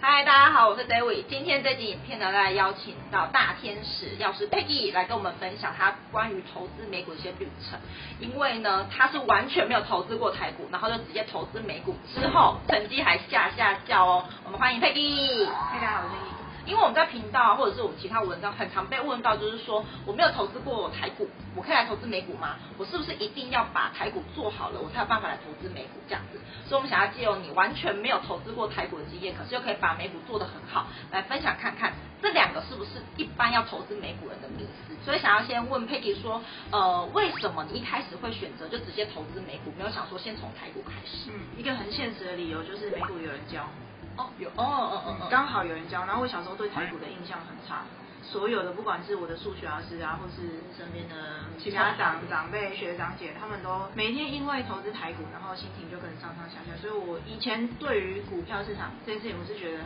嗨，大家好，我是 David。今天这集影片呢，来邀请到大天使药师 Peggy 来跟我们分享她关于投资美股的一些旅程。因为呢，她是完全没有投资过台股，然后就直接投资美股，之后成绩还下下叫哦。我们欢迎 Peggy。大家好，我是 Peggy。因为我们在频道啊，或者是我们其他文章，很常被问到，就是说我没有投资过台股，我可以来投资美股吗？我是不是一定要把台股做好了，我才有办法来投资美股这样子？所以，我们想要借用你完全没有投资过台股的经验，可是又可以把美股做得很好，来分享看看这两个是不是一般要投资美股人的迷思。所以，想要先问 Peggy 说，呃，为什么你一开始会选择就直接投资美股，没有想说先从台股开始？嗯，一个很现实的理由就是美股有人教。哦，有哦哦哦哦，刚好有人教。然后我小时候对台股的印象很差，所有的不管是我的数学老师啊，或是身边的其他长长辈、学长姐，他们都每天因为投资台股，然后心情就跟上上下下。所以我以前对于股票市场这件事情，我是觉得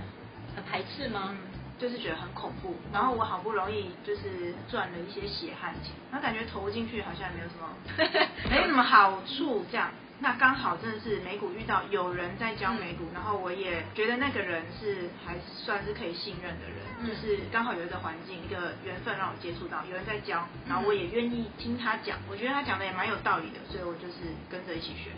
很排斥吗？嗯，就是觉得很恐怖。然后我好不容易就是赚了一些血汗钱，然后感觉投进去好像也没有什么，没有什么好处这样。那刚好真的是美股遇到有人在教美股，嗯、然后我也觉得那个人是还算是可以信任的人，嗯、就是刚好有一个环境、一个缘分让我接触到有人在教，然后我也愿意听他讲，我觉得他讲的也蛮有道理的，所以我就是跟着一起学。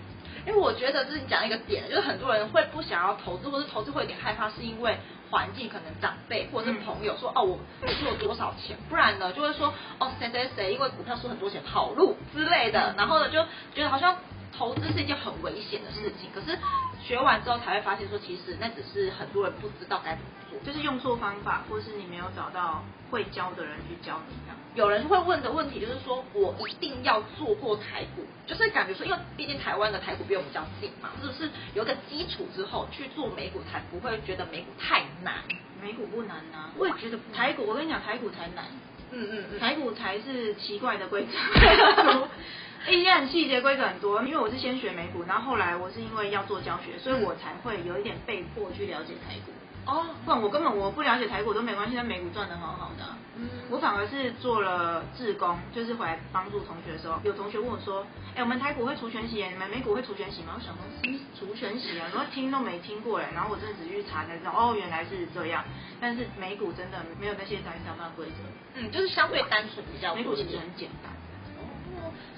因为我觉得这是你讲一个点，就是很多人会不想要投资，或是投资会有点害怕，是因为环境可能长辈或者是朋友说、嗯、哦，我付出了多少钱，不然呢就会说哦谁谁谁因为股票输很多钱跑路之类的，然后呢就觉得好像。投资是一件很危险的事情，可是学完之后才会发现说，其实那只是很多人不知道该怎么做，就是用错方法，或是你没有找到会教的人去教你这样。有人会问的问题就是说，我一定要做过台股，就是感觉说，因为毕竟台湾的台股比我们比较近嘛，是不是有一个基础之后去做美股才不会觉得美股太难？美股不难啊，我也觉得台股，我跟你讲，台股才难。嗯嗯嗯，台股才是奇怪的规则。一些很细节规则很多，因为我是先学美股，然后后来我是因为要做教学，所以我才会有一点被迫去了解台股。哦，不然我根本我不了解台股都没关系，但美股赚的好好的啊。嗯，我反而是做了志工，就是回来帮助同学的时候，有同学问我说：“哎，我们台股会除权息，你们美股会除权息吗？”我想说，嗯，除权息啊，然后听都没听过哎，然后我真的只去查才知道，哦，原来是这样。但是美股真的没有那些杂七杂八规则，嗯，就是相对单纯比较，美股其实很简单。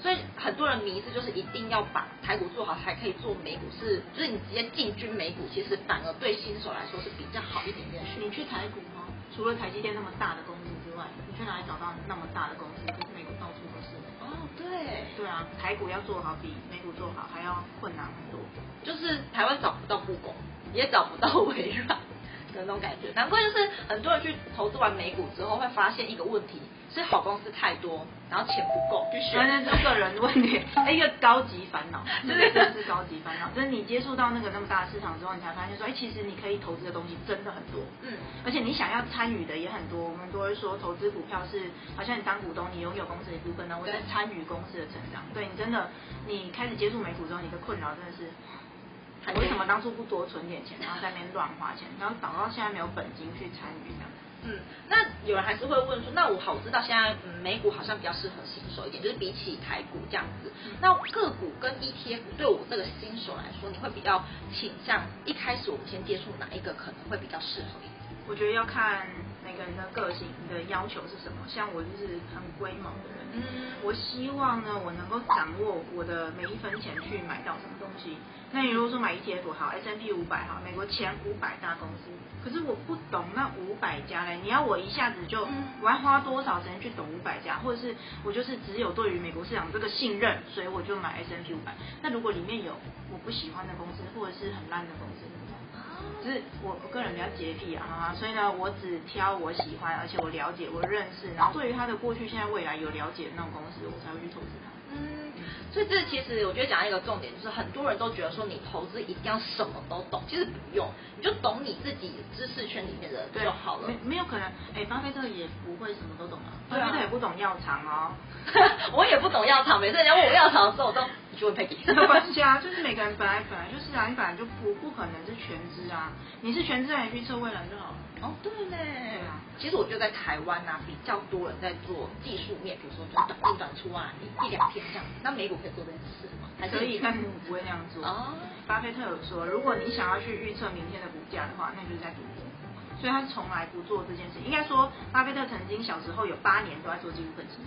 所以很多人迷思就是一定要把台股做好才可以做美股，是就是你直接进军美股，其实反而对新手来说是比较好一点点。你去台股吗？除了台积电那么大的公司之外，你去哪里找到那么大的公司？可是美股到处都是。哦，对。对啊，台股要做好比美股做好还要困难很多。就是台湾找不到故宫，也找不到微软 的那种感觉。难怪就是很多人去投资完美股之后，会发现一个问题。是好公司太多，然后钱不够，就选。那是个人问题，一个高级烦恼，真的是高级烦恼。就是你接触到那个那么大的市场之后，你才发现说，哎，其实你可以投资的东西真的很多。嗯。而且你想要参与的也很多。我们都会说，投资股票是好像你当股东，你拥有公司的一部分呢，我在参与公司的成长。对，你真的，你开始接触美股之后，你的困扰真的是，我为什么当初不多存点钱，然后在那边乱花钱，然后导到现在没有本金去参与呢？嗯，那有人还是会问说，那我好知道现在嗯美股好像比较适合新手一点，就是比起台股这样子。那个股跟 ETF 对我这个新手来说，你会比较倾向一开始我们先接触哪一个可能会比较适合一点？我觉得要看每个人的个性，你的要求是什么。像我就是很龟毛的人，嗯，我希望呢，我能够掌握我的每一分钱去买到什么东西。那你如果说买 ETF 好，S&P 五百好，美国前五百大公司，可是我不懂那五百家嘞，你要我一下子就，我要花多少时间去懂五百家，或者是我就是只有对于美国市场这个信任，所以我就买 S&P 五百。那如果里面有我不喜欢的公司，或者是很烂的公司？只是我我个人比较洁癖啊，所以呢，我只挑我喜欢，而且我了解，我认识，然后对于他的过去、现在、未来有了解的那种公司，我才会去投资他。所以这其实我觉得讲一个重点，就是很多人都觉得说你投资一定要什么都懂，其实不用，你就懂你自己知识圈里面的就好了。没没有可能，哎，巴菲特也不会什么都懂啊，巴菲特也不懂药厂哦，我也不懂药厂，每次人家问我药厂的时候，我都去问。没关系啊，就是每个人本来本来就是啊，你本来就不不可能是全知啊，你是全资啊，你去测未来就好了。哦，对嘞。对啊。其实我觉得在台湾啊，比较多人在做技术面，比如说短进短出啊，一一两天这样子。那美股可以做这件事吗？还可以，但是我不会那样做。哦。巴菲特有说，如果你想要去预测明天的股价的话，那就是在赌博。所以他从来不做这件事。应该说，巴菲特曾经小时候有八年都在做技术分析。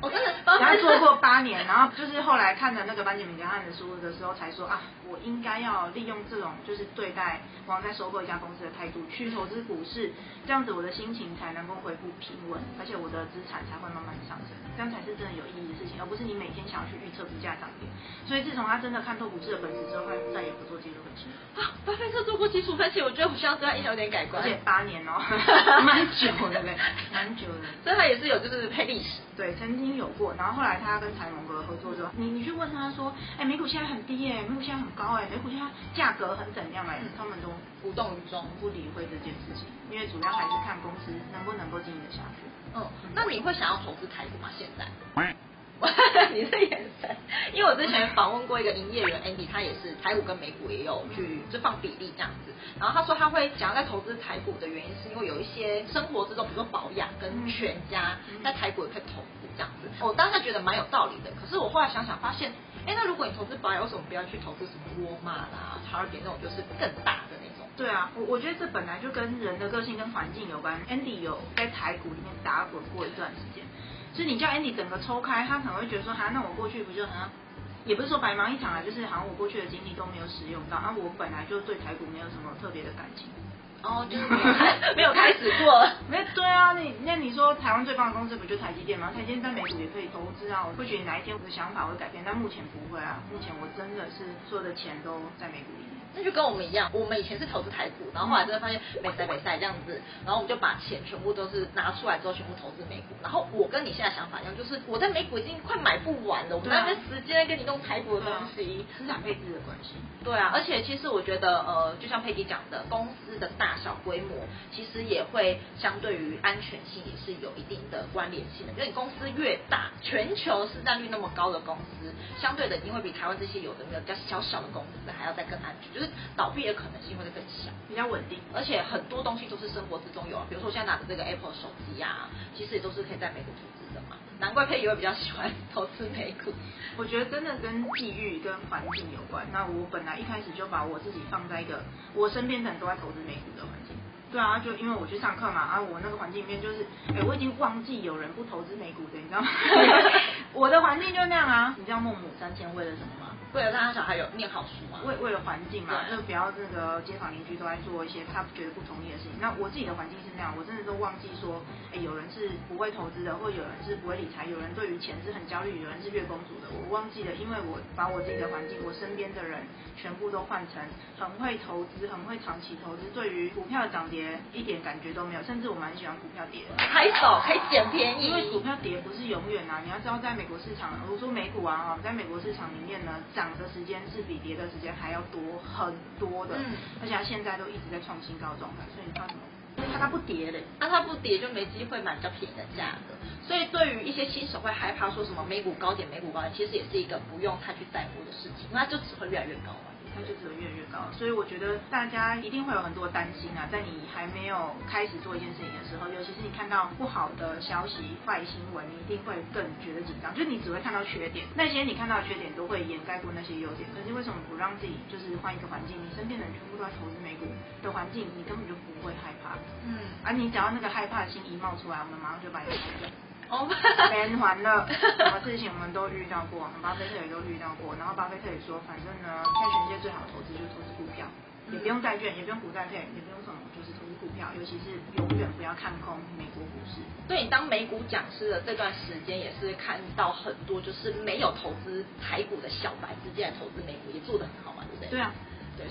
我真的，他做过八年，然后就是后来看了那个班杰明格汉的书的时候，才说啊，我应该要利用这种就是对待我要在收购一家公司的态度去投资股市，这样子我的心情才能够恢复平稳，而且我的资产才会慢慢上升，这样才是真的有意义的事情，而不是你每天想要去预测股价涨跌。所以自从他真的看透股市的本质之后，他再也不做技术分析。啊，巴菲特做过基础分析，我觉得我需要对他有点改观。而且八年哦，蛮久的嘞，蛮久的。所以他也是有就是配历史。对，曾经有过，然后后来他跟财蒙哥合作之后，你你去问他说，哎，美股现在很低耶，美股现在很高哎，美股现在价格很怎样哎，他们都无动于衷，不理会这件事情，因为主要还是看公司能不能够经营得下去。嗯，那你会想要投资台股吗？现在？你的眼神，因为我之前访问过一个营业员 Andy，他也是台股跟美股也有去就放比例这样子，然后他说他会想要在投资台股的原因是因为有一些生活之中，比如说保养跟全家在台股也可以投资这样子，我当时觉得蛮有道理的，可是我后来想想发现，哎，那如果你投资保养，为什么不要去投资什么沃尔玛啦、Target 那种就是更大的那种？对啊，我我觉得这本来就跟人的个性跟环境有关。Andy 有在台股里面打滚过一段时间。所以你叫 Andy 整个抽开，他可能会觉得说，哈，那我过去不就很，也不是说白忙一场啊，就是好像我过去的经历都没有使用到，啊，我本来就对台股没有什么特别的感情。哦，就是没有开，始过。没对啊，你那你说台湾最棒的公司不就台积电吗？台积电在美股也可以投资啊，我会觉得哪一天我的想法会改变，但目前不会啊，目前我真的是所有的钱都在美股里面。那就跟我们一样，我们以前是投资台股，然后后来真的发现美赛美赛这样子，然后我们就把钱全部都是拿出来之后全部投资美股。然后我跟你现在想法一样，就是我在美股已经快买不完了，我那边时间跟你弄台股的东西，资产配置的关系。对啊，而且其实我觉得呃，就像佩蒂讲的，公司的大小规模其实也会相对于安全性也是有一定的关联性的。因为你公司越大，全球市占率那么高的公司，相对的一定会比台湾这些有的没有比较小小的公司还要再更安全，就是。倒闭的可能性会更小，比较稳定，而且很多东西都是生活之中有啊，比如说我现在拿的这个 Apple 手机啊，其实也都是可以在美股投资的嘛。难怪佩仪会比较喜欢投资美股。我觉得真的跟地域跟环境有关。那我本来一开始就把我自己放在一个我身边的人都在投资美股的环境。对啊，就因为我去上课嘛，啊，我那个环境里面就是，哎，我已经忘记有人不投资美股的，你知道吗？我的环境就那样啊。你知道孟母三迁为了什么吗？为了让他小孩有念好书嘛，为为了环境嘛，就不要那个街坊邻居都在做一些他觉得不同意的事情。那我自己的环境是那样，我真的都忘记说，哎，有人是不会投资的，或有人是不会理财，有人对于钱是很焦虑，有人是月光族的。我忘记了，因为我把我自己的环境，我身边的人全部都换成很会投资、很会长期投资，对于股票涨跌一点感觉都没有，甚至我蛮喜欢股票跌的，还早可以捡便宜，因为股票跌不是永远啊。你要知道，在美国市场，我说美股啊，哈，在美国市场里面呢。涨的时间是比跌的时间还要多很多的，嗯，而且它现在都一直在创新高状态，所以你怕什么？因为它它不跌嘞，那它不跌就没机会买比较便宜的价格，所以对于一些新手会害怕说什么美股高点，美股高点，其实也是一个不用太去在乎的事情，那它就只会越来越高。它就只会越来越高，所以我觉得大家一定会有很多担心啊，在你还没有开始做一件事情的时候，尤其是你看到不好的消息、坏新闻，你一定会更觉得紧张。就是你只会看到缺点，那些你看到的缺点都会掩盖过那些优点。可是为什么不让自己就是换一个环境？你身边的人全部都在投资美股的环境，你根本就不会害怕。嗯，而你只要那个害怕的心一冒出来，我们马上就把你哦，连环了，什么事情我们都遇到过，巴菲特也都遇到过。然后巴菲特也说，反正呢，在全世界最好的投资就是投资股票，也不用债券，也不用股债配，也不用什么，就是投资股票。尤其是永远不要看空美国股市。对，你当美股讲师的这段时间，也是看到很多就是没有投资台股的小白直接来投资美股，也做得很好嘛，对不对？对啊。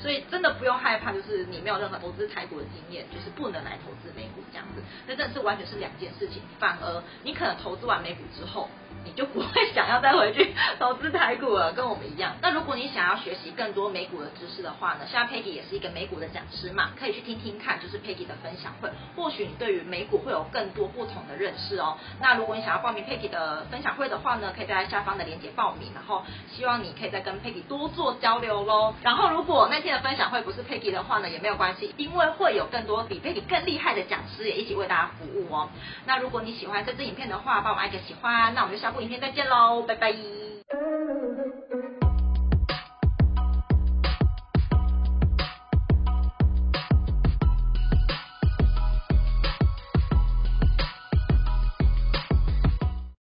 所以真的不用害怕，就是你没有任何投资台股的经验，就是不能来投资美股这样子，那真的是完全是两件事情。反而你可能投资完美股之后，你就不会 想要再回去投资台股了，跟我们一样。那如果你想要学习更多美股的知识的话呢，现在 Peggy 也是一个美股的讲师嘛，可以去听听看，就是 Peggy 的分享会，或许你对于美股会有更多不同的认识哦。那如果你想要报名 Peggy 的分享会的话呢，可以在下方的链接报名，然后希望你可以再跟 Peggy 多做交流喽。然后如果那天的分享会不是 Peggy 的话呢，也没有关系，因为会有更多比 Peggy 更厉害的讲师也一起为大家服务哦。那如果你喜欢这支影片的话，帮我们按个喜欢，那我们就下明天再见喽，拜拜。